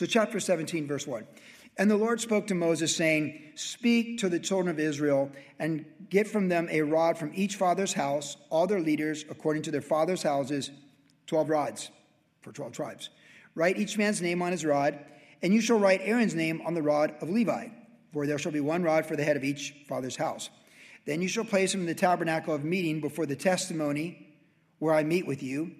So, chapter 17, verse 1. And the Lord spoke to Moses, saying, Speak to the children of Israel, and get from them a rod from each father's house, all their leaders, according to their father's houses, 12 rods for 12 tribes. Write each man's name on his rod, and you shall write Aaron's name on the rod of Levi, for there shall be one rod for the head of each father's house. Then you shall place him in the tabernacle of meeting before the testimony where I meet with you.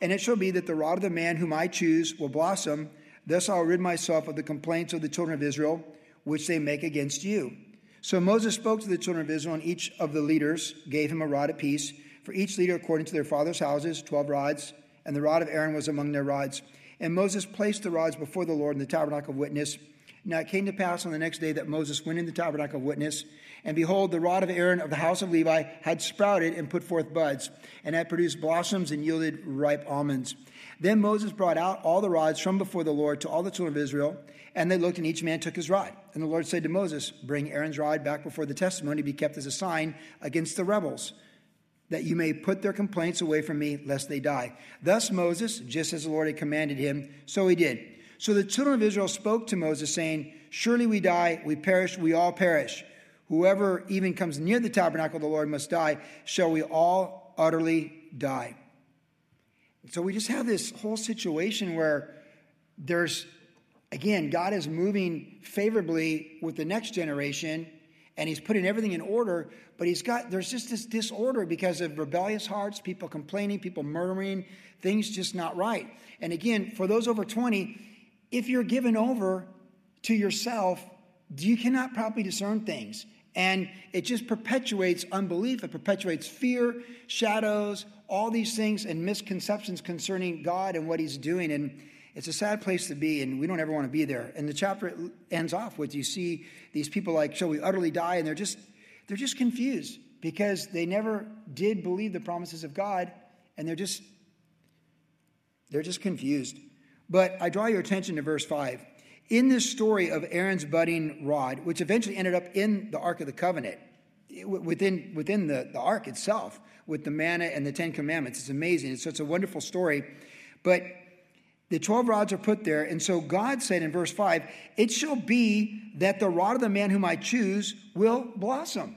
And it shall be that the rod of the man whom I choose will blossom. Thus I'll rid myself of the complaints of the children of Israel, which they make against you. So Moses spoke to the children of Israel, and each of the leaders gave him a rod apiece, for each leader according to their father's houses, twelve rods, and the rod of Aaron was among their rods. And Moses placed the rods before the Lord in the tabernacle of witness. Now it came to pass on the next day that Moses went in the tabernacle of witness, and behold, the rod of Aaron of the house of Levi had sprouted and put forth buds, and had produced blossoms and yielded ripe almonds. Then Moses brought out all the rods from before the Lord to all the children of Israel, and they looked, and each man took his rod. And the Lord said to Moses, Bring Aaron's rod back before the testimony be kept as a sign against the rebels, that you may put their complaints away from me, lest they die. Thus Moses, just as the Lord had commanded him, so he did. So the children of Israel spoke to Moses, saying, Surely we die, we perish, we all perish. Whoever even comes near the tabernacle of the Lord must die. Shall we all utterly die? So we just have this whole situation where there's, again, God is moving favorably with the next generation and he's putting everything in order, but he's got, there's just this disorder because of rebellious hearts, people complaining, people murmuring, things just not right. And again, for those over 20, if you're given over to yourself, you cannot properly discern things. And it just perpetuates unbelief, it perpetuates fear, shadows, all these things, and misconceptions concerning God and what He's doing. And it's a sad place to be, and we don't ever want to be there. And the chapter ends off with you see these people like, Shall we utterly die? And they're just they're just confused because they never did believe the promises of God, and they're just they're just confused. But I draw your attention to verse 5. In this story of Aaron's budding rod, which eventually ended up in the Ark of the Covenant, within, within the, the ark itself, with the manna and the Ten Commandments, it's amazing. It's such a wonderful story. But the 12 rods are put there. And so God said in verse 5, It shall be that the rod of the man whom I choose will blossom.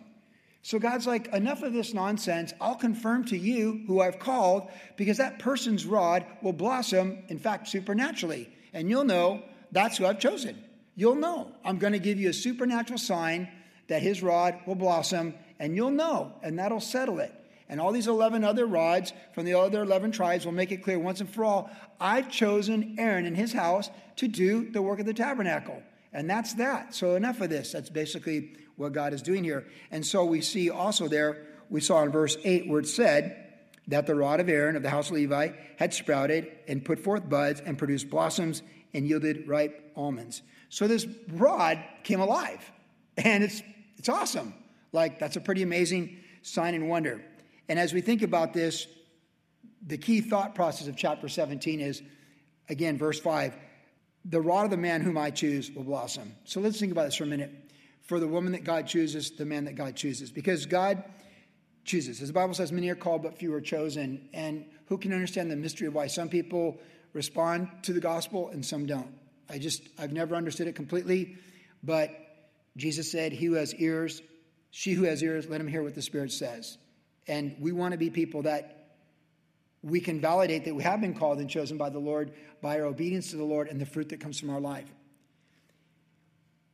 So God's like, enough of this nonsense. I'll confirm to you who I've called because that person's rod will blossom, in fact, supernaturally. And you'll know that's who I've chosen. You'll know. I'm going to give you a supernatural sign that his rod will blossom, and you'll know, and that'll settle it. And all these 11 other rods from the other 11 tribes will make it clear once and for all I've chosen Aaron and his house to do the work of the tabernacle. And that's that. So enough of this. That's basically what God is doing here. And so we see also there, we saw in verse 8 where it said that the rod of Aaron of the house of Levi had sprouted and put forth buds and produced blossoms and yielded ripe almonds. So this rod came alive. And it's it's awesome. Like that's a pretty amazing sign and wonder. And as we think about this, the key thought process of chapter 17 is again verse 5 the rod of the man whom I choose will blossom. So let's think about this for a minute. For the woman that God chooses, the man that God chooses. Because God chooses. As the Bible says, many are called, but few are chosen. And who can understand the mystery of why some people respond to the gospel and some don't? I just, I've never understood it completely. But Jesus said, He who has ears, she who has ears, let him hear what the Spirit says. And we want to be people that we can validate that we have been called and chosen by the Lord by our obedience to the Lord and the fruit that comes from our life.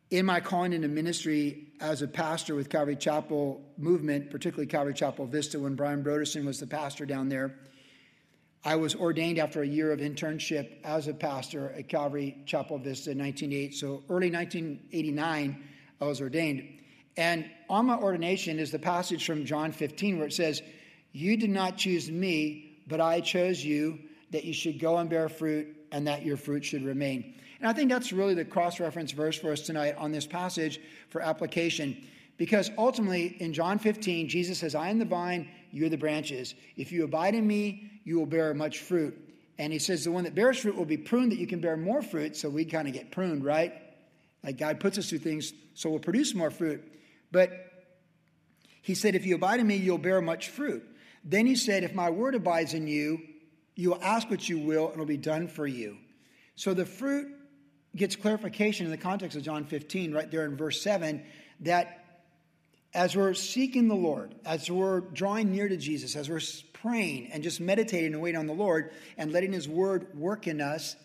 In my calling into ministry as a pastor with Calvary Chapel movement, particularly Calvary Chapel Vista, when Brian Brodersen was the pastor down there, I was ordained after a year of internship as a pastor at Calvary Chapel Vista in 1988. So early 1989, I was ordained. And on my ordination is the passage from John 15 where it says, You did not choose me, but I chose you that you should go and bear fruit and that your fruit should remain. And I think that's really the cross reference verse for us tonight on this passage for application. Because ultimately, in John 15, Jesus says, I am the vine, you're the branches. If you abide in me, you will bear much fruit. And he says, the one that bears fruit will be pruned that you can bear more fruit. So we kind of get pruned, right? Like God puts us through things so we'll produce more fruit. But he said, if you abide in me, you'll bear much fruit. Then he said, If my word abides in you, you will ask what you will, and it'll be done for you. So the fruit gets clarification in the context of John 15, right there in verse 7, that as we're seeking the Lord, as we're drawing near to Jesus, as we're praying and just meditating and waiting on the Lord and letting His Word work in us,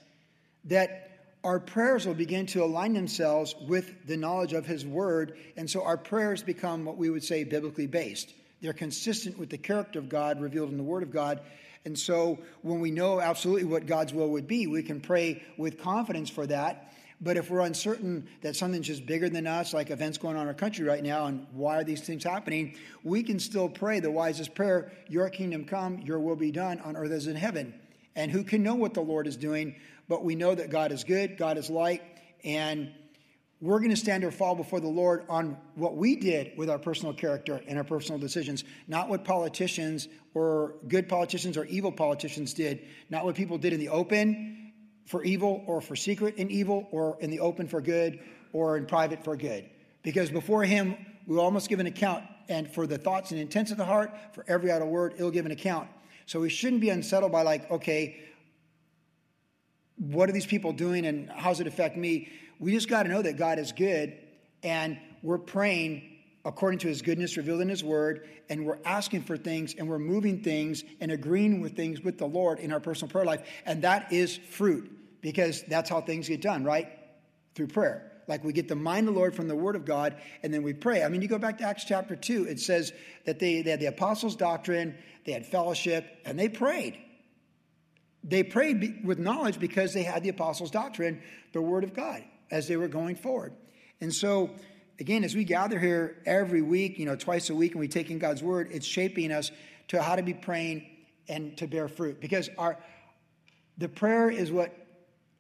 that our prayers will begin to align themselves with the knowledge of His Word. And so our prayers become what we would say biblically based. They're consistent with the character of God revealed in the Word of God. And so when we know absolutely what God's will would be, we can pray with confidence for that. But if we're uncertain that something's just bigger than us, like events going on in our country right now, and why are these things happening, we can still pray the wisest prayer Your kingdom come, your will be done on earth as in heaven. And who can know what the Lord is doing? But we know that God is good, God is light, and we're going to stand or fall before the Lord on what we did with our personal character and our personal decisions, not what politicians or good politicians or evil politicians did, not what people did in the open for evil or for secret in evil or in the open for good or in private for good. Because before Him, we almost give an account, and for the thoughts and intents of the heart, for every idle word, He'll give an account. So we shouldn't be unsettled by, like, okay, what are these people doing and how's it affect me? We just got to know that God is good and we're praying according to his goodness revealed in his word and we're asking for things and we're moving things and agreeing with things with the Lord in our personal prayer life. And that is fruit because that's how things get done, right? Through prayer. Like we get the mind of the Lord from the Word of God, and then we pray. I mean, you go back to Acts chapter 2, it says that they, they had the apostles' doctrine, they had fellowship, and they prayed. They prayed with knowledge because they had the apostles' doctrine, the Word of God, as they were going forward. And so, again, as we gather here every week, you know, twice a week, and we take in God's Word, it's shaping us to how to be praying and to bear fruit. Because our the prayer is what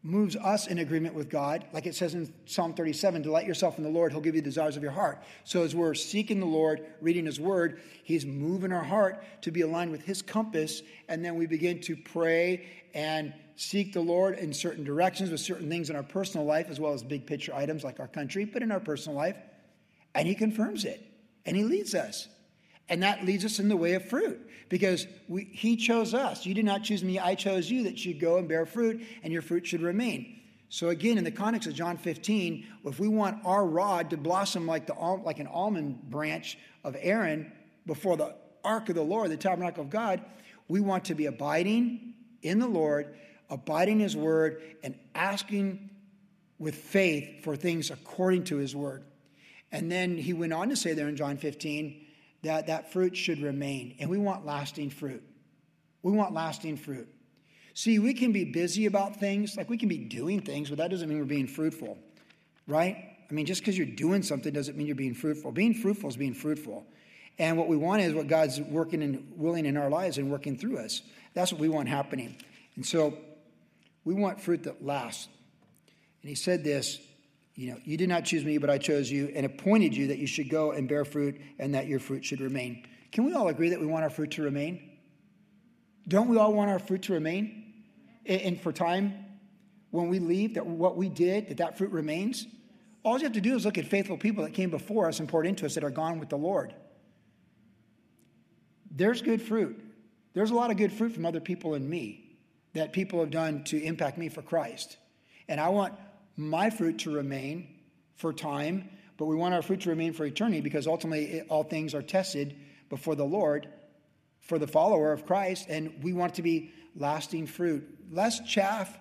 moves us in agreement with God. Like it says in Psalm 37, delight yourself in the Lord, He'll give you the desires of your heart. So as we're seeking the Lord, reading His Word, He's moving our heart to be aligned with His compass. And then we begin to pray and seek the Lord in certain directions with certain things in our personal life, as well as big picture items like our country, but in our personal life. And He confirms it and He leads us. And that leads us in the way of fruit because we, he chose us. You did not choose me, I chose you that you go and bear fruit and your fruit should remain. So, again, in the context of John 15, if we want our rod to blossom like, the, like an almond branch of Aaron before the ark of the Lord, the tabernacle of God, we want to be abiding in the Lord, abiding his word, and asking with faith for things according to his word. And then he went on to say there in John 15, that that fruit should remain. And we want lasting fruit. We want lasting fruit. See, we can be busy about things, like we can be doing things, but that doesn't mean we're being fruitful, right? I mean, just because you're doing something doesn't mean you're being fruitful. Being fruitful is being fruitful. And what we want is what God's working and willing in our lives and working through us. That's what we want happening. And so we want fruit that lasts. And he said this you know, you did not choose me, but I chose you and appointed you that you should go and bear fruit and that your fruit should remain. Can we all agree that we want our fruit to remain? Don't we all want our fruit to remain? And for time when we leave, that what we did, that that fruit remains? All you have to do is look at faithful people that came before us and poured into us that are gone with the Lord. There's good fruit. There's a lot of good fruit from other people and me that people have done to impact me for Christ. And I want my fruit to remain for time, but we want our fruit to remain for eternity because ultimately all things are tested before the Lord for the follower of Christ, and we want to be lasting fruit. Less chaff,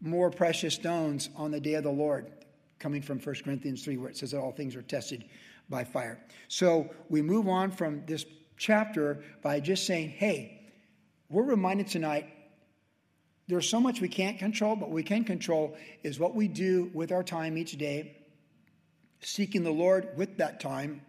more precious stones on the day of the Lord, coming from 1 Corinthians 3, where it says that all things are tested by fire. So we move on from this chapter by just saying, hey, we're reminded tonight there's so much we can't control, but we can control is what we do with our time each day, seeking the Lord with that time,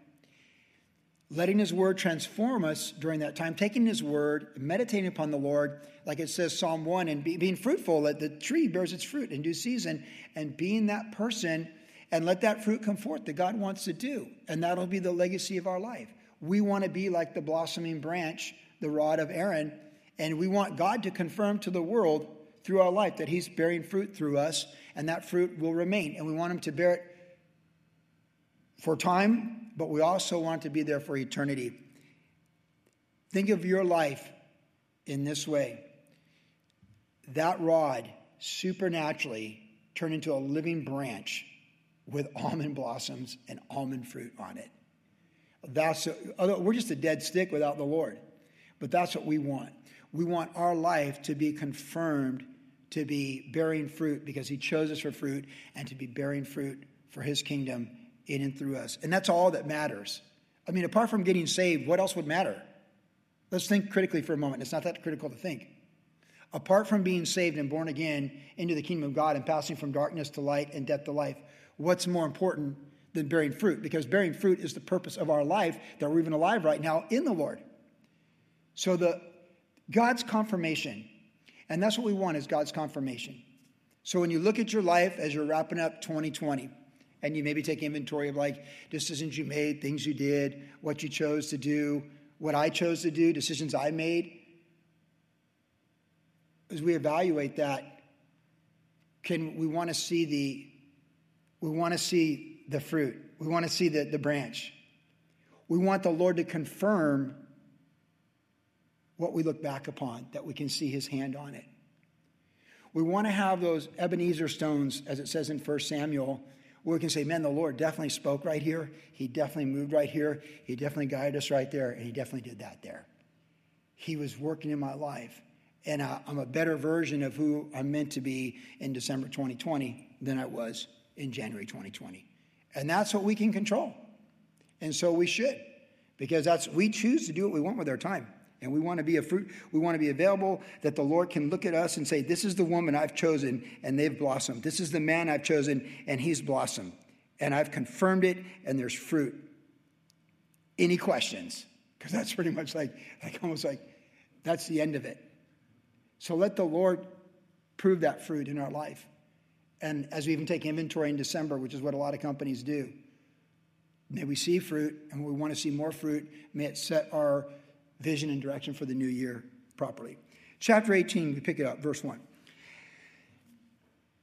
letting His Word transform us during that time, taking His Word, meditating upon the Lord, like it says Psalm 1, and be, being fruitful, that the tree bears its fruit in due season, and being that person, and let that fruit come forth that God wants to do. And that'll be the legacy of our life. We want to be like the blossoming branch, the rod of Aaron and we want God to confirm to the world through our life that He's bearing fruit through us, and that fruit will remain. And we want Him to bear it for time, but we also want to be there for eternity. Think of your life in this way that rod supernaturally turned into a living branch with almond blossoms and almond fruit on it. That's a, we're just a dead stick without the Lord, but that's what we want. We want our life to be confirmed to be bearing fruit because He chose us for fruit and to be bearing fruit for His kingdom in and through us. And that's all that matters. I mean, apart from getting saved, what else would matter? Let's think critically for a moment. It's not that critical to think. Apart from being saved and born again into the kingdom of God and passing from darkness to light and death to life, what's more important than bearing fruit? Because bearing fruit is the purpose of our life that we're even alive right now in the Lord. So the God's confirmation, and that's what we want is God's confirmation. So when you look at your life as you're wrapping up 2020, and you maybe take inventory of like decisions you made, things you did, what you chose to do, what I chose to do, decisions I made. As we evaluate that, can we want to see the we want to see the fruit. We want to see the, the branch. We want the Lord to confirm what we look back upon, that we can see his hand on it. We want to have those Ebenezer stones, as it says in 1 Samuel, where we can say, man, the Lord definitely spoke right here. He definitely moved right here. He definitely guided us right there. And he definitely did that there. He was working in my life. And I'm a better version of who I'm meant to be in December 2020 than I was in January 2020. And that's what we can control. And so we should, because that's we choose to do what we want with our time. And we want to be a fruit, we want to be available that the Lord can look at us and say, This is the woman I've chosen, and they've blossomed. This is the man I've chosen, and he's blossomed. And I've confirmed it, and there's fruit. Any questions? Because that's pretty much like, like almost like that's the end of it. So let the Lord prove that fruit in our life. And as we even take inventory in December, which is what a lot of companies do, may we see fruit, and we want to see more fruit. May it set our vision and direction for the new year properly. Chapter 18, we pick it up, verse 1.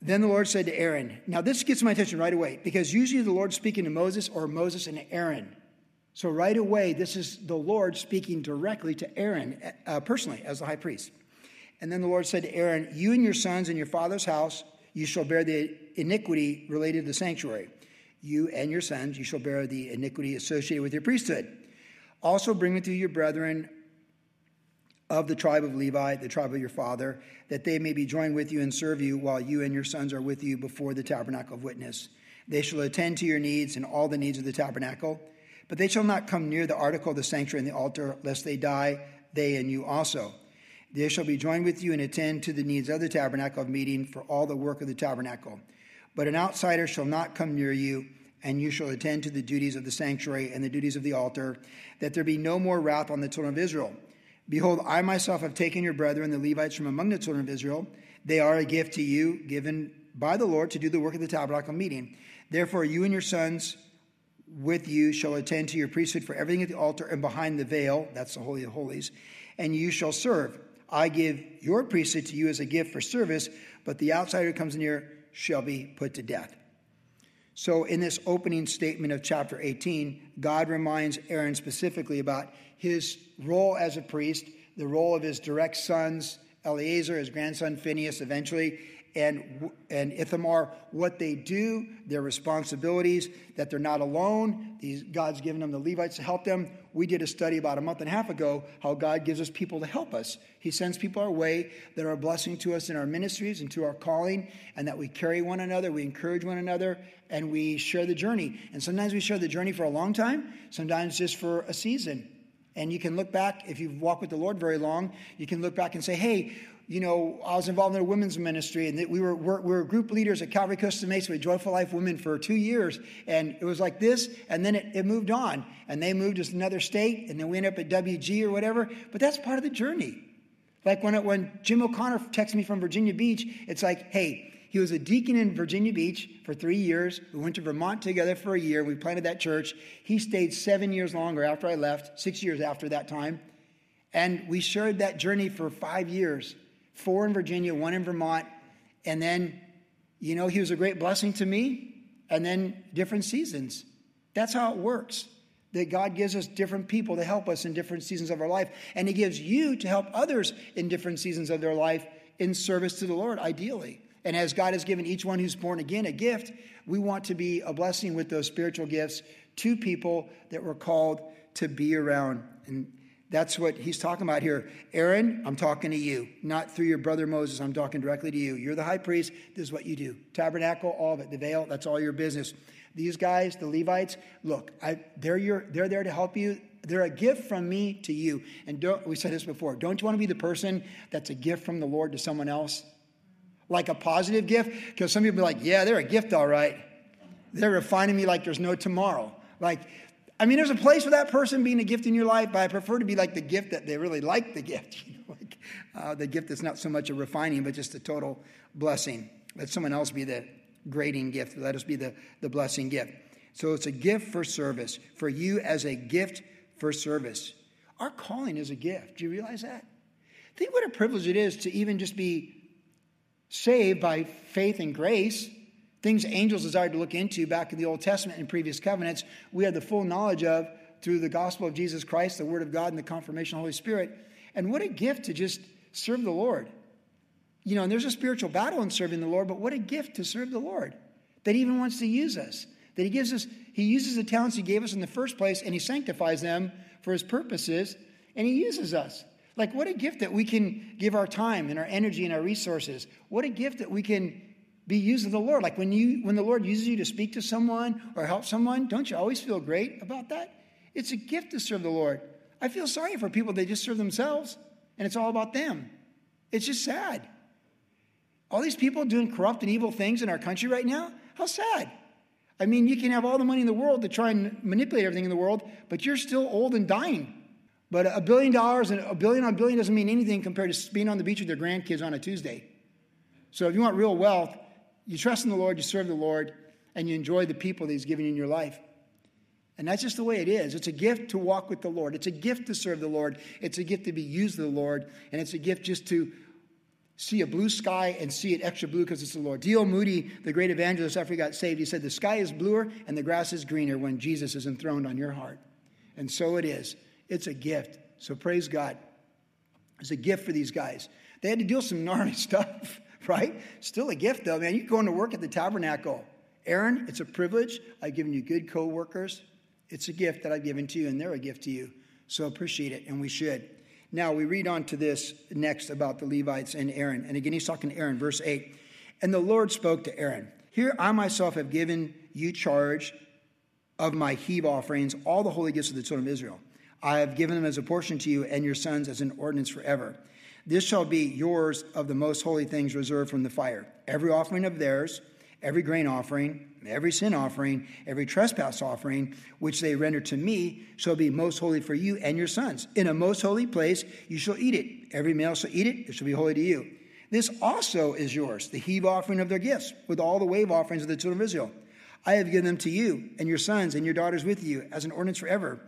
Then the Lord said to Aaron, Now this gets my attention right away because usually the Lord's speaking to Moses or Moses and Aaron. So right away, this is the Lord speaking directly to Aaron uh, personally as the high priest. And then the Lord said to Aaron, You and your sons and your father's house, you shall bear the iniquity related to the sanctuary. You and your sons, you shall bear the iniquity associated with your priesthood. Also bring with you your brethren of the tribe of Levi, the tribe of your father, that they may be joined with you and serve you while you and your sons are with you before the tabernacle of witness. They shall attend to your needs and all the needs of the tabernacle, but they shall not come near the article of the sanctuary and the altar, lest they die, they and you also. They shall be joined with you and attend to the needs of the tabernacle of meeting for all the work of the tabernacle. But an outsider shall not come near you and you shall attend to the duties of the sanctuary and the duties of the altar, that there be no more wrath on the children of Israel. Behold, I myself have taken your brethren, the Levites, from among the children of Israel. They are a gift to you, given by the Lord to do the work of the tabernacle meeting. Therefore, you and your sons with you shall attend to your priesthood for everything at the altar and behind the veil. That's the Holy of Holies. And you shall serve. I give your priesthood to you as a gift for service, but the outsider who comes near shall be put to death. So, in this opening statement of chapter 18, God reminds Aaron specifically about his role as a priest, the role of his direct sons, Eleazar, his grandson Phineas, eventually, and, and Ithamar, what they do, their responsibilities, that they're not alone. These, God's given them the Levites to help them. We did a study about a month and a half ago how God gives us people to help us. He sends people our way that are a blessing to us in our ministries and to our calling, and that we carry one another, we encourage one another, and we share the journey. And sometimes we share the journey for a long time, sometimes just for a season. And you can look back, if you've walked with the Lord very long, you can look back and say, hey, you know, I was involved in a women's ministry, and we were, we were group leaders at Calvary Costa Mesa with Joyful Life Women for two years. And it was like this, and then it, it moved on. And they moved to another state, and then we ended up at WG or whatever. But that's part of the journey. Like when, it, when Jim O'Connor texted me from Virginia Beach, it's like, hey, he was a deacon in Virginia Beach for three years. We went to Vermont together for a year. We planted that church. He stayed seven years longer after I left, six years after that time. And we shared that journey for five years four in Virginia, one in Vermont. And then, you know, he was a great blessing to me. And then different seasons. That's how it works. That God gives us different people to help us in different seasons of our life. And He gives you to help others in different seasons of their life in service to the Lord, ideally. And as God has given each one who's born again a gift, we want to be a blessing with those spiritual gifts to people that we're called to be around. And that's what he's talking about here. Aaron, I'm talking to you, not through your brother Moses. I'm talking directly to you. You're the high priest. This is what you do. Tabernacle, all of it. The veil, that's all your business. These guys, the Levites, look, I, they're, your, they're there to help you. They're a gift from me to you. And we said this before. Don't you want to be the person that's a gift from the Lord to someone else? Like a positive gift? Because some people be like, yeah, they're a gift, all right. They're refining me like there's no tomorrow. Like, I mean, there's a place for that person being a gift in your life, but I prefer to be like the gift that they really like the gift. You know, like uh, the gift that's not so much a refining, but just a total blessing. Let someone else be the grading gift. Let us be the, the blessing gift. So it's a gift for service, for you as a gift for service. Our calling is a gift. Do you realize that? Think what a privilege it is to even just be saved by faith and grace Things angels desired to look into back in the Old Testament and previous covenants, we have the full knowledge of through the gospel of Jesus Christ, the Word of God, and the confirmation of the Holy Spirit. And what a gift to just serve the Lord. You know, and there's a spiritual battle in serving the Lord, but what a gift to serve the Lord that He even wants to use us. That He gives us, He uses the talents He gave us in the first place and He sanctifies them for His purposes and He uses us. Like, what a gift that we can give our time and our energy and our resources. What a gift that we can be used of the Lord. Like when you when the Lord uses you to speak to someone or help someone, don't you always feel great about that? It's a gift to serve the Lord. I feel sorry for people they just serve themselves and it's all about them. It's just sad. All these people doing corrupt and evil things in our country right now, how sad. I mean, you can have all the money in the world to try and manipulate everything in the world, but you're still old and dying. But a billion dollars and a billion on a billion doesn't mean anything compared to being on the beach with your grandkids on a Tuesday. So if you want real wealth, you trust in the Lord, you serve the Lord, and you enjoy the people that He's given you in your life. And that's just the way it is. It's a gift to walk with the Lord. It's a gift to serve the Lord. It's a gift to be used of the Lord. And it's a gift just to see a blue sky and see it extra blue because it's the Lord. D.L. Moody, the great evangelist after he got saved, he said, The sky is bluer and the grass is greener when Jesus is enthroned on your heart. And so it is. It's a gift. So praise God. It's a gift for these guys. They had to deal some gnarly stuff right? Still a gift, though, man. You're going to work at the tabernacle. Aaron, it's a privilege. I've given you good co workers. It's a gift that I've given to you, and they're a gift to you. So appreciate it, and we should. Now, we read on to this next about the Levites and Aaron. And again, he's talking to Aaron, verse 8. And the Lord spoke to Aaron Here I myself have given you charge of my heave offerings, all the holy gifts of the children of Israel. I have given them as a portion to you and your sons as an ordinance forever. This shall be yours of the most holy things reserved from the fire. Every offering of theirs, every grain offering, every sin offering, every trespass offering, which they render to me, shall be most holy for you and your sons. In a most holy place you shall eat it. Every male shall eat it, it shall be holy to you. This also is yours, the heave offering of their gifts, with all the wave offerings of the children of Israel. I have given them to you and your sons and your daughters with you as an ordinance forever.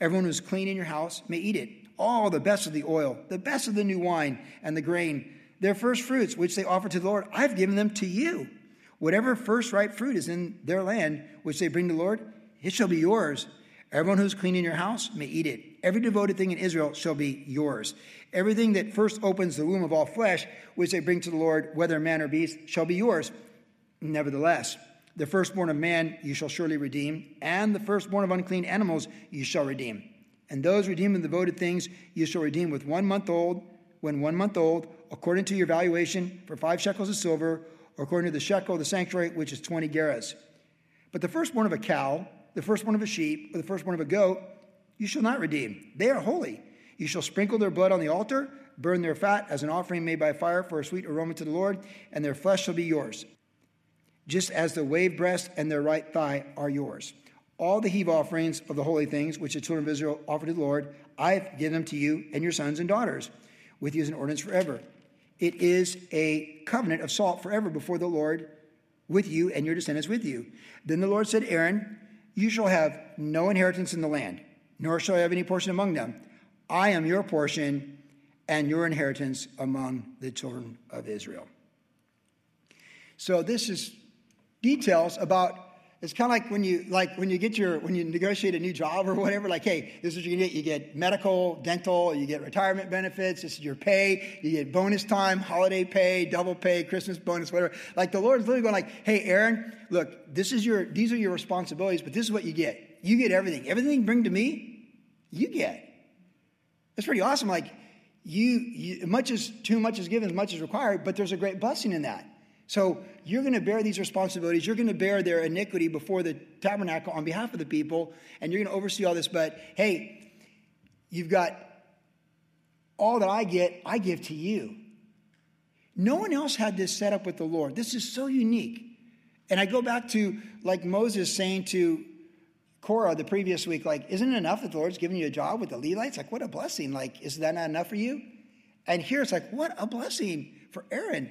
Everyone who is clean in your house may eat it all the best of the oil, the best of the new wine and the grain, their first fruits, which they offer to the Lord, I've given them to you. Whatever first ripe fruit is in their land, which they bring to the Lord, it shall be yours. Everyone who's clean in your house may eat it. Every devoted thing in Israel shall be yours. Everything that first opens the womb of all flesh, which they bring to the Lord, whether man or beast, shall be yours. Nevertheless, the firstborn of man you shall surely redeem, and the firstborn of unclean animals you shall redeem. And those redeemed in devoted things you shall redeem with one month old, when one month old, according to your valuation, for five shekels of silver, or according to the shekel of the sanctuary, which is 20 gerahs. But the firstborn of a cow, the firstborn of a sheep, or the firstborn of a goat, you shall not redeem. They are holy. You shall sprinkle their blood on the altar, burn their fat as an offering made by fire for a sweet aroma to the Lord, and their flesh shall be yours, just as the wave breast and their right thigh are yours. All the heave offerings of the holy things which the children of Israel offer to the Lord, I have given them to you and your sons and daughters, with you as an ordinance forever. It is a covenant of salt forever before the Lord, with you and your descendants with you. Then the Lord said, Aaron, you shall have no inheritance in the land, nor shall I have any portion among them. I am your portion and your inheritance among the children of Israel. So this is details about it's kind of like when you like when you get your when you negotiate a new job or whatever. Like, hey, this is what you get. You get medical, dental, you get retirement benefits. This is your pay. You get bonus time, holiday pay, double pay, Christmas bonus, whatever. Like the Lord's literally going like, hey, Aaron, look, this is your these are your responsibilities, but this is what you get. You get everything. Everything you bring to me, you get. That's pretty awesome. Like you, you much as too much is given, as much is required. But there's a great blessing in that. So you're going to bear these responsibilities. You're going to bear their iniquity before the tabernacle on behalf of the people, and you're going to oversee all this. But hey, you've got all that I get, I give to you. No one else had this set up with the Lord. This is so unique. And I go back to like Moses saying to Korah the previous week, like, isn't it enough that the Lord's given you a job with the Levites? Like, what a blessing. Like, is that not enough for you? And here it's like, what a blessing for Aaron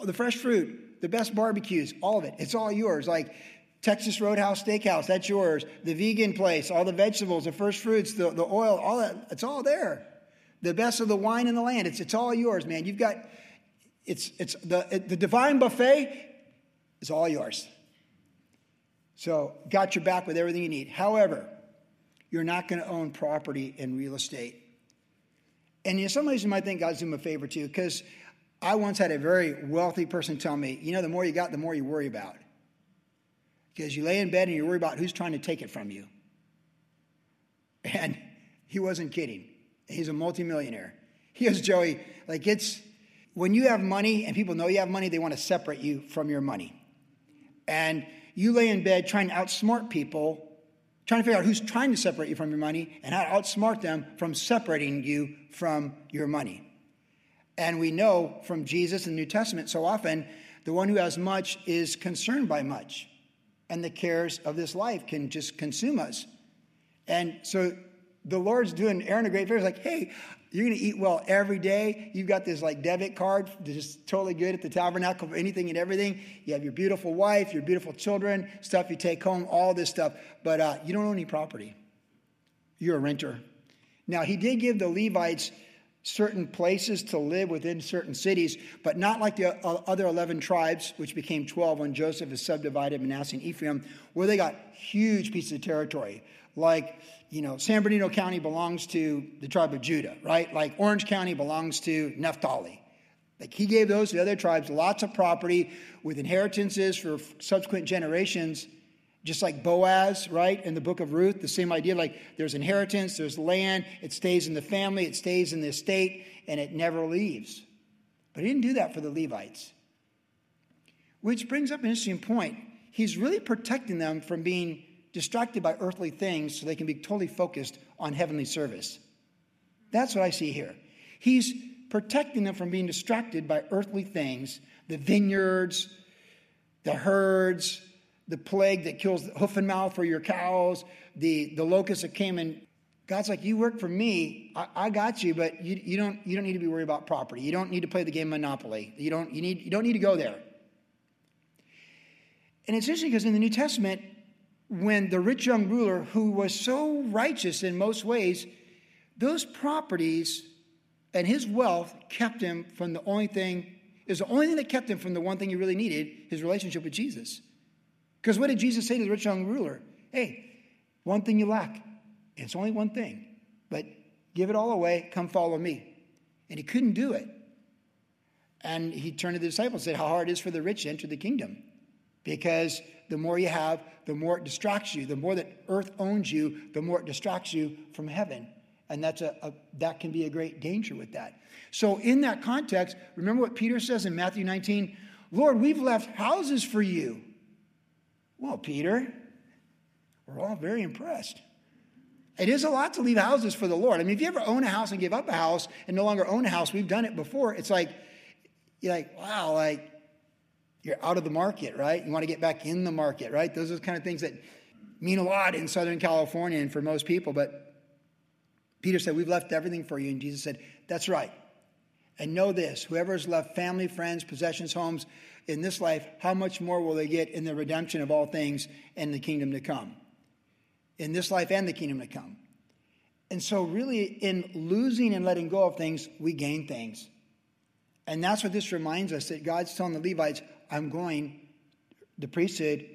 the fresh fruit, the best barbecues, all of it. It's all yours. Like Texas Roadhouse Steakhouse, that's yours. The vegan place, all the vegetables, the first fruits, the, the oil, all that, it's all there. The best of the wine in the land, it's, it's all yours, man. You've got, it's, it's the, the divine buffet is all yours. So, got your back with everything you need. However, you're not going to own property in real estate. And in some ways, you might think God's doing a favor to you because I once had a very wealthy person tell me, you know, the more you got, the more you worry about. Because you lay in bed and you worry about who's trying to take it from you. And he wasn't kidding. He's a multimillionaire. He goes, Joey, like it's when you have money and people know you have money, they want to separate you from your money. And you lay in bed trying to outsmart people, trying to figure out who's trying to separate you from your money and how to outsmart them from separating you from your money. And we know from Jesus in the New Testament so often, the one who has much is concerned by much. And the cares of this life can just consume us. And so the Lord's doing Aaron a great favor. He's like, hey, you're going to eat well every day. You've got this like debit card, just totally good at the tabernacle for anything and everything. You have your beautiful wife, your beautiful children, stuff you take home, all this stuff. But uh, you don't own any property. You're a renter. Now, he did give the Levites certain places to live within certain cities, but not like the uh, other 11 tribes, which became 12 when Joseph is subdivided Manasseh and Ephraim, where they got huge pieces of territory. Like, you know, San Bernardino County belongs to the tribe of Judah, right? Like Orange County belongs to Naphtali. Like he gave those to the other tribes lots of property with inheritances for subsequent generations just like Boaz, right, in the book of Ruth, the same idea like there's inheritance, there's land, it stays in the family, it stays in the estate, and it never leaves. But he didn't do that for the Levites. Which brings up an interesting point. He's really protecting them from being distracted by earthly things so they can be totally focused on heavenly service. That's what I see here. He's protecting them from being distracted by earthly things, the vineyards, the herds, the plague that kills the hoof and mouth for your cows, the, the locusts that came and God's like, you work for me, I, I, got you, but you, you, don't, you don't need to be worried about property. You don't need to play the game Monopoly. You don't, you need, you don't need to go there. And it's interesting because in the New Testament, when the rich young ruler, who was so righteous in most ways, those properties and his wealth kept him from the only thing, is the only thing that kept him from the one thing he really needed, his relationship with Jesus. Because what did Jesus say to the rich young ruler? Hey, one thing you lack. It's only one thing, but give it all away, come follow me. And he couldn't do it. And he turned to the disciples and said, How hard it is for the rich to enter the kingdom. Because the more you have, the more it distracts you. The more that earth owns you, the more it distracts you from heaven. And that's a, a, that can be a great danger with that. So, in that context, remember what Peter says in Matthew 19 Lord, we've left houses for you. Well, Peter, we're all very impressed. It is a lot to leave houses for the Lord. I mean, if you ever own a house and give up a house and no longer own a house, we've done it before. It's like, you're like, wow, like you're out of the market, right? You want to get back in the market, right? Those are the kind of things that mean a lot in Southern California and for most people. But Peter said, We've left everything for you. And Jesus said, That's right. And know this whoever has left family, friends, possessions, homes in this life, how much more will they get in the redemption of all things in the kingdom to come? In this life and the kingdom to come. And so, really, in losing and letting go of things, we gain things. And that's what this reminds us that God's telling the Levites, I'm going, the priesthood,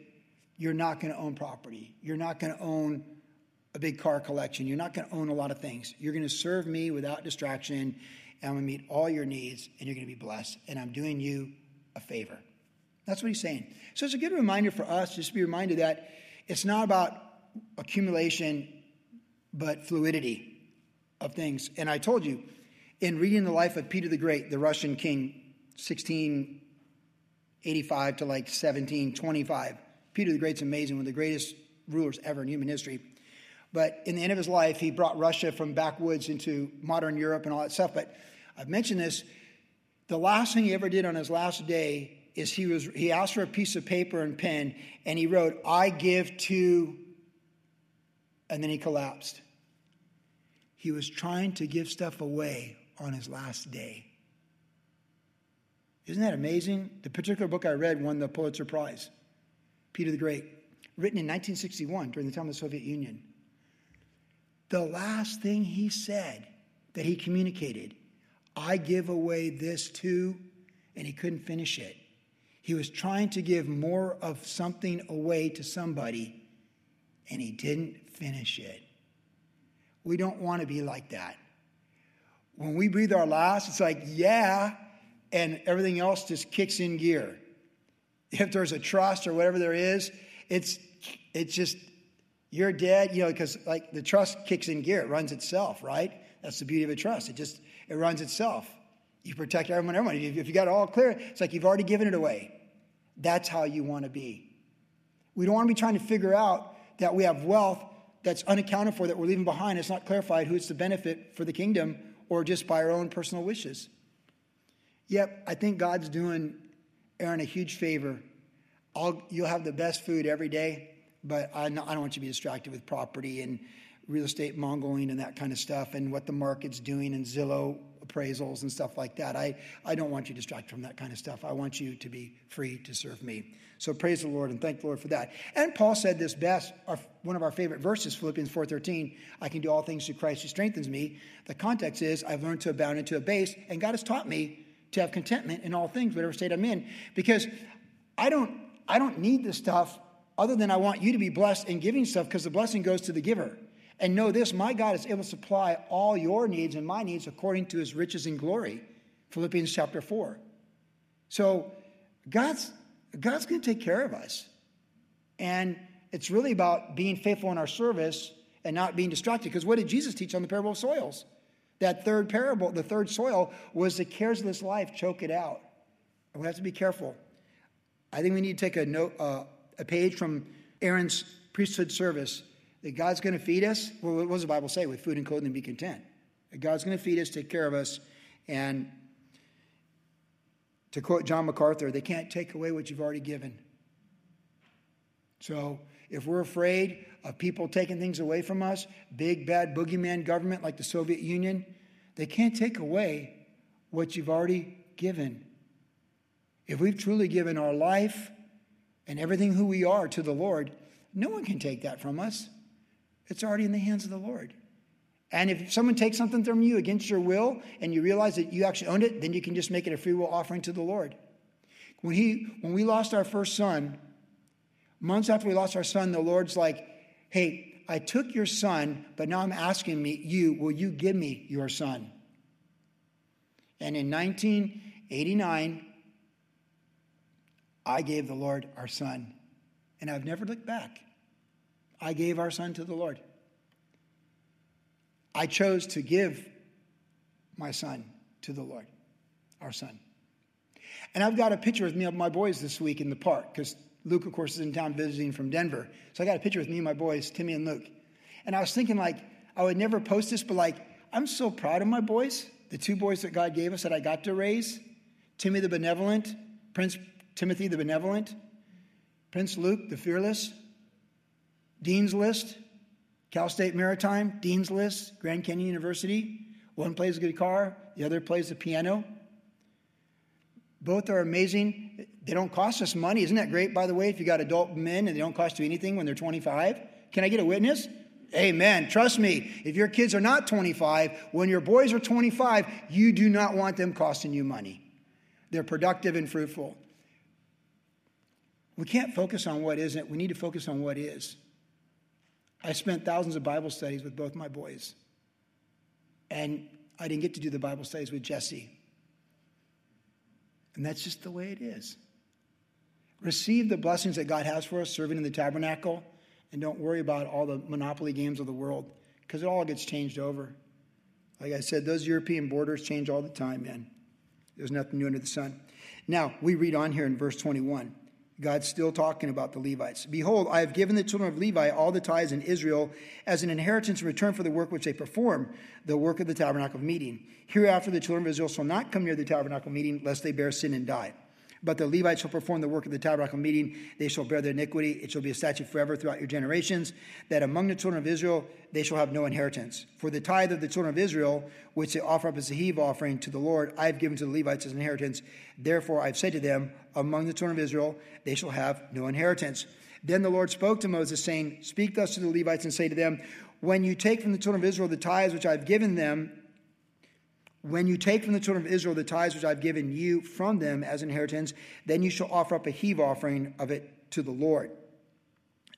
you're not going to own property. You're not going to own a big car collection. You're not going to own a lot of things. You're going to serve me without distraction, and I'm going to meet all your needs, and you're going to be blessed. And I'm doing you a favor. That's what he's saying. So it's a good reminder for us just to be reminded that it's not about accumulation, but fluidity of things. And I told you, in reading the life of Peter the Great, the Russian king, 1685 to like 1725, Peter the Great's amazing, one of the greatest rulers ever in human history. But in the end of his life, he brought Russia from backwoods into modern Europe and all that stuff. But I've mentioned this. The last thing he ever did on his last day is he was he asked for a piece of paper and pen, and he wrote, "I give to," and then he collapsed. He was trying to give stuff away on his last day. Isn't that amazing? The particular book I read won the Pulitzer Prize. Peter the Great, written in 1961 during the time of the Soviet Union. The last thing he said that he communicated, I give away this too, and he couldn't finish it. He was trying to give more of something away to somebody, and he didn't finish it. We don't want to be like that. When we breathe our last, it's like, yeah, and everything else just kicks in gear if there's a trust or whatever there is, it's it's just you're dead, you know, because like the trust kicks in gear, it runs itself, right? That's the beauty of a trust. It just it runs itself. You protect everyone, everyone. If you got it all clear, it's like you've already given it away. That's how you want to be. We don't want to be trying to figure out that we have wealth that's unaccounted for that we're leaving behind. It's not clarified who it's the benefit for the kingdom or just by our own personal wishes. Yep, I think God's doing Aaron a huge favor. I'll, you'll have the best food every day, but I, I don't want you to be distracted with property and real estate mongling and that kind of stuff and what the market's doing and Zillow appraisals and stuff like that. I, I don't want you distracted from that kind of stuff. I want you to be free to serve me. So praise the Lord and thank the Lord for that. And Paul said this best, our, one of our favorite verses, Philippians 4.13, I can do all things through Christ who strengthens me. The context is, I've learned to abound into a base, and God has taught me to have contentment in all things, whatever state I'm in. Because I don't, I don't need the stuff other than I want you to be blessed in giving stuff because the blessing goes to the giver. And know this my God is able to supply all your needs and my needs according to his riches and glory. Philippians chapter 4. So God's, God's going to take care of us. And it's really about being faithful in our service and not being distracted. Because what did Jesus teach on the parable of soils? That third parable, the third soil, was the cares of this life choke it out. We have to be careful. I think we need to take a note, uh, a page from Aaron's priesthood service that God's going to feed us. Well, what does the Bible say? With food and clothing, be content. That God's going to feed us, take care of us, and to quote John MacArthur, they can't take away what you've already given. So if we're afraid of people taking things away from us, big bad boogeyman government like the Soviet Union, they can't take away what you've already given. If we've truly given our life and everything who we are to the Lord, no one can take that from us. It's already in the hands of the Lord. And if someone takes something from you against your will and you realize that you actually owned it, then you can just make it a free will offering to the Lord. When, he, when we lost our first son, months after we lost our son, the Lord's like, hey, I took your son, but now I'm asking me, you, will you give me your son? And in 1989, I gave the Lord our son, and I've never looked back. I gave our son to the Lord. I chose to give my son to the Lord, our son. And I've got a picture with me of my boys this week in the park because Luke, of course, is in town visiting from Denver. So I got a picture with me and my boys, Timmy and Luke. And I was thinking, like, I would never post this, but like, I'm so proud of my boys, the two boys that God gave us that I got to raise Timmy the benevolent, Prince Timothy the benevolent, Prince Luke the fearless, Dean's List, Cal State Maritime, Dean's List, Grand Canyon University. One plays a guitar, the other plays the piano. Both are amazing. They don't cost us money. Isn't that great, by the way, if you got adult men and they don't cost you anything when they're 25? Can I get a witness? Amen. Trust me, if your kids are not 25, when your boys are 25, you do not want them costing you money. They're productive and fruitful. We can't focus on what isn't, we need to focus on what is. I spent thousands of Bible studies with both my boys, and I didn't get to do the Bible studies with Jesse. And that's just the way it is. Receive the blessings that God has for us serving in the tabernacle, and don't worry about all the monopoly games of the world because it all gets changed over. Like I said, those European borders change all the time, man. There's nothing new under the sun. Now, we read on here in verse 21. God's still talking about the Levites. Behold, I have given the children of Levi all the tithes in Israel as an inheritance in return for the work which they perform, the work of the tabernacle of meeting. Hereafter, the children of Israel shall not come near the tabernacle of meeting, lest they bear sin and die. But the Levites shall perform the work of the tabernacle of meeting. They shall bear their iniquity. It shall be a statute forever throughout your generations, that among the children of Israel they shall have no inheritance. For the tithe of the children of Israel, which they offer up as a heave offering to the Lord, I have given to the Levites as an inheritance. Therefore I have said to them, Among the children of Israel they shall have no inheritance. Then the Lord spoke to Moses, saying, Speak thus to the Levites and say to them, When you take from the children of Israel the tithes which I have given them, when you take from the children of Israel the tithes which I've given you from them as inheritance, then you shall offer up a heave offering of it to the Lord,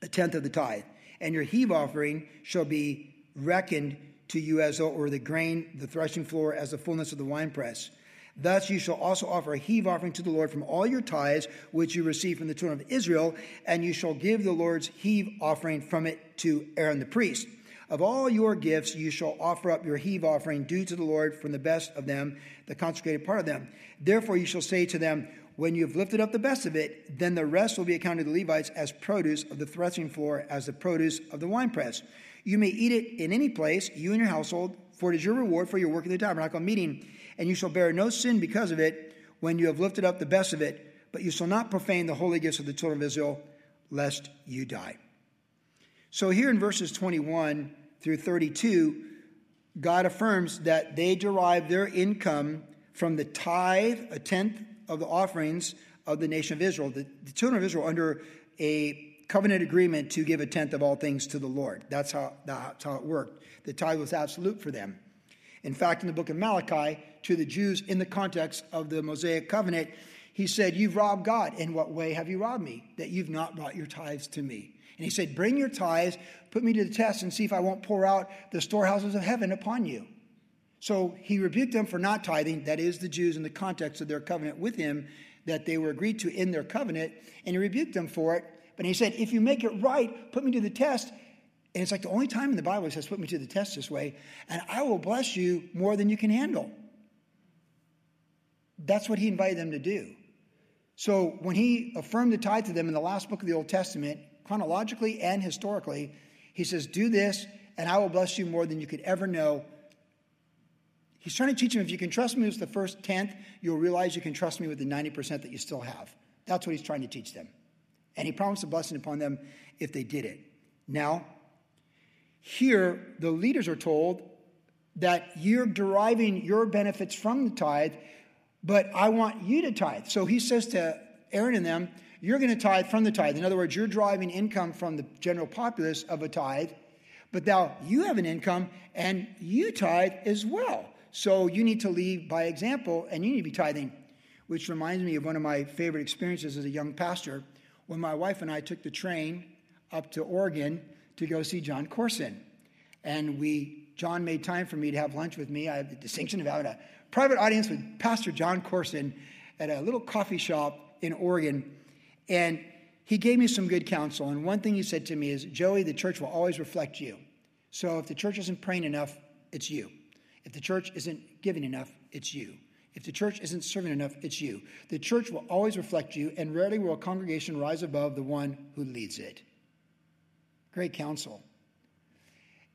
a tenth of the tithe. And your heave offering shall be reckoned to you as though it were the grain, the threshing floor, as the fullness of the winepress. Thus you shall also offer a heave offering to the Lord from all your tithes which you receive from the children of Israel, and you shall give the Lord's heave offering from it to Aaron the priest. Of all your gifts, you shall offer up your heave offering due to the Lord from the best of them, the consecrated part of them. Therefore, you shall say to them, When you have lifted up the best of it, then the rest will be accounted to the Levites as produce of the threshing floor, as the produce of the winepress. You may eat it in any place, you and your household, for it is your reward for your work in the tabernacle meeting, and you shall bear no sin because of it when you have lifted up the best of it, but you shall not profane the holy gifts of the children of Israel, lest you die. So, here in verses 21 through 32, God affirms that they derive their income from the tithe, a tenth of the offerings of the nation of Israel. The, the children of Israel under a covenant agreement to give a tenth of all things to the Lord. That's how, that's how it worked. The tithe was absolute for them. In fact, in the book of Malachi, to the Jews in the context of the Mosaic covenant, he said, You've robbed God. In what way have you robbed me? That you've not brought your tithes to me. And he said, Bring your tithes, put me to the test, and see if I won't pour out the storehouses of heaven upon you. So he rebuked them for not tithing, that is, the Jews in the context of their covenant with him that they were agreed to in their covenant, and he rebuked them for it. But he said, If you make it right, put me to the test. And it's like the only time in the Bible he says, Put me to the test this way, and I will bless you more than you can handle. That's what he invited them to do. So when he affirmed the tithe to them in the last book of the Old Testament, chronologically and historically. He says, Do this, and I will bless you more than you could ever know. He's trying to teach them if you can trust me with the first tenth, you'll realize you can trust me with the 90% that you still have. That's what he's trying to teach them. And he promised a blessing upon them if they did it. Now, here, the leaders are told that you're deriving your benefits from the tithe, but I want you to tithe. So he says to Aaron and them, you're going to tithe from the tithe. In other words, you're driving income from the general populace of a tithe, but now you have an income and you tithe as well. So you need to lead by example and you need to be tithing, which reminds me of one of my favorite experiences as a young pastor when my wife and I took the train up to Oregon to go see John Courson. And we, John made time for me to have lunch with me. I have the distinction of having a private audience with Pastor John Courson at a little coffee shop in Oregon. And he gave me some good counsel. And one thing he said to me is, Joey, the church will always reflect you. So if the church isn't praying enough, it's you. If the church isn't giving enough, it's you. If the church isn't serving enough, it's you. The church will always reflect you, and rarely will a congregation rise above the one who leads it. Great counsel.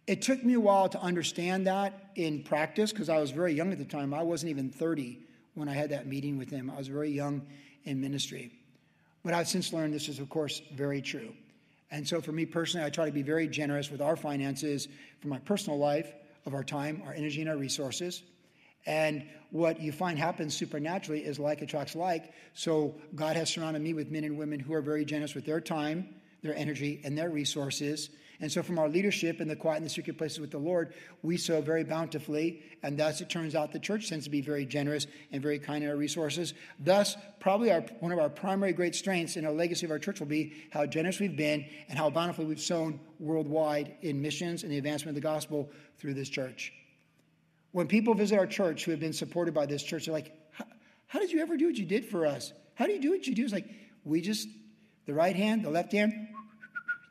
It took me a while to understand that in practice because I was very young at the time. I wasn't even 30 when I had that meeting with him. I was very young in ministry. But I've since learned this is, of course, very true. And so for me personally, I try to be very generous with our finances for my personal life, of our time, our energy, and our resources. And what you find happens supernaturally is like attracts like. So God has surrounded me with men and women who are very generous with their time, their energy, and their resources. And so, from our leadership in the quiet and the secret places with the Lord, we sow very bountifully. And thus, it turns out the church tends to be very generous and very kind in our resources. Thus, probably our, one of our primary great strengths in our legacy of our church will be how generous we've been and how bountifully we've sown worldwide in missions and the advancement of the gospel through this church. When people visit our church who have been supported by this church, they're like, How did you ever do what you did for us? How do you do what you do? It's like, we just, the right hand, the left hand,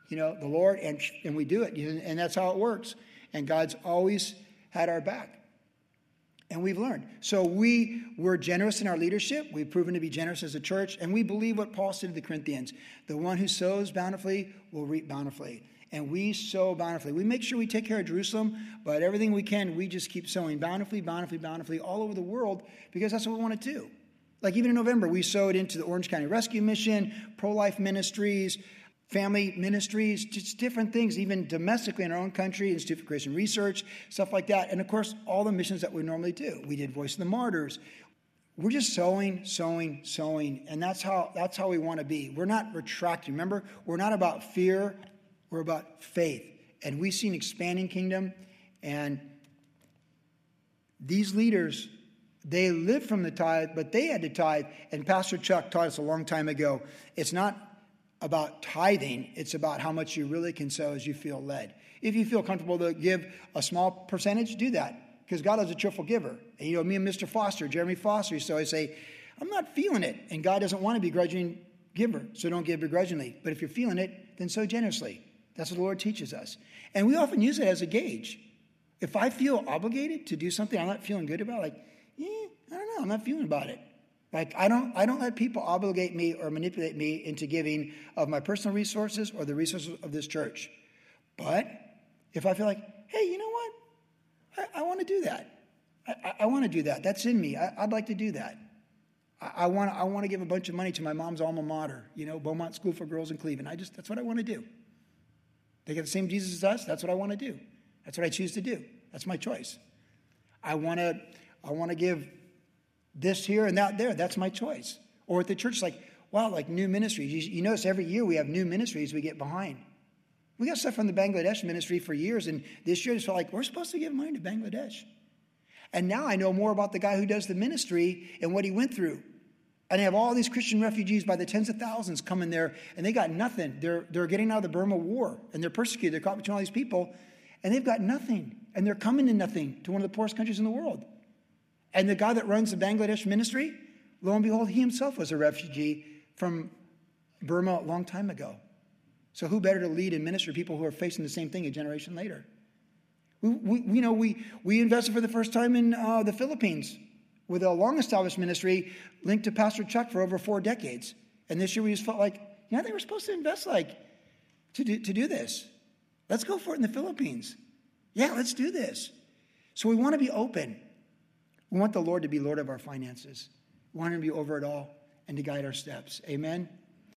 you know, the Lord, and, and we do it. And that's how it works. And God's always had our back. And we've learned. So we were generous in our leadership. We've proven to be generous as a church. And we believe what Paul said to the Corinthians the one who sows bountifully will reap bountifully. And we sow bountifully. We make sure we take care of Jerusalem, but everything we can, we just keep sowing bountifully, bountifully, bountifully all over the world because that's what we want to do. Like even in November, we sowed into the Orange County Rescue Mission, pro life ministries, family ministries, just different things, even domestically in our own country, Institute for Christian Research, stuff like that. And of course, all the missions that we normally do. We did Voice of the Martyrs. We're just sowing, sowing, sowing, and that's how that's how we want to be. We're not retracting. Remember, we're not about fear, we're about faith. And we see an expanding kingdom, and these leaders, they live from the tithe, but they had to tithe. And Pastor Chuck taught us a long time ago. It's not about tithing, it's about how much you really can sow as you feel led. If you feel comfortable to give a small percentage, do that because God is a cheerful giver. And, you know, me and Mr. Foster, Jeremy Foster, so I say, I'm not feeling it, and God doesn't want to be grudging giver, so don't give begrudgingly. But if you're feeling it, then sow generously. That's what the Lord teaches us. And we often use it as a gauge. If I feel obligated to do something I'm not feeling good about, like, yeah, I don't know, I'm not feeling about it. Like I don't I don't let people obligate me or manipulate me into giving of my personal resources or the resources of this church. But if I feel like, hey, you know what? I, I want to do that. I, I, I want to do that. That's in me. I, would like to do that. I, want I want to give a bunch of money to my mom's alma mater, you know, Beaumont School for Girls in Cleveland. I just that's what I want to do. They get the same Jesus as us. That's what I want to do. That's what I choose to do. That's my choice. I want to I want to give this here and that there. That's my choice. Or at the church, like, wow, like new ministries. You, you notice every year we have new ministries we get behind. We got stuff from the Bangladesh ministry for years, and this year just felt like we're supposed to give money to Bangladesh. And now I know more about the guy who does the ministry and what he went through. And I have all these Christian refugees by the tens of thousands coming there, and they got nothing. They're, they're getting out of the Burma war, and they're persecuted. They're caught between all these people, and they've got nothing. And they're coming to nothing to one of the poorest countries in the world. And the guy that runs the Bangladesh ministry, lo and behold, he himself was a refugee from Burma a long time ago. So who better to lead and minister people who are facing the same thing a generation later? We, we you know, we, we invested for the first time in uh, the Philippines with a long established ministry linked to Pastor Chuck for over four decades. And this year we just felt like, yeah, they were supposed to invest like to do, to do this. Let's go for it in the Philippines. Yeah, let's do this. So we want to be open. We want the Lord to be Lord of our finances. We want Him to be over it all and to guide our steps. Amen?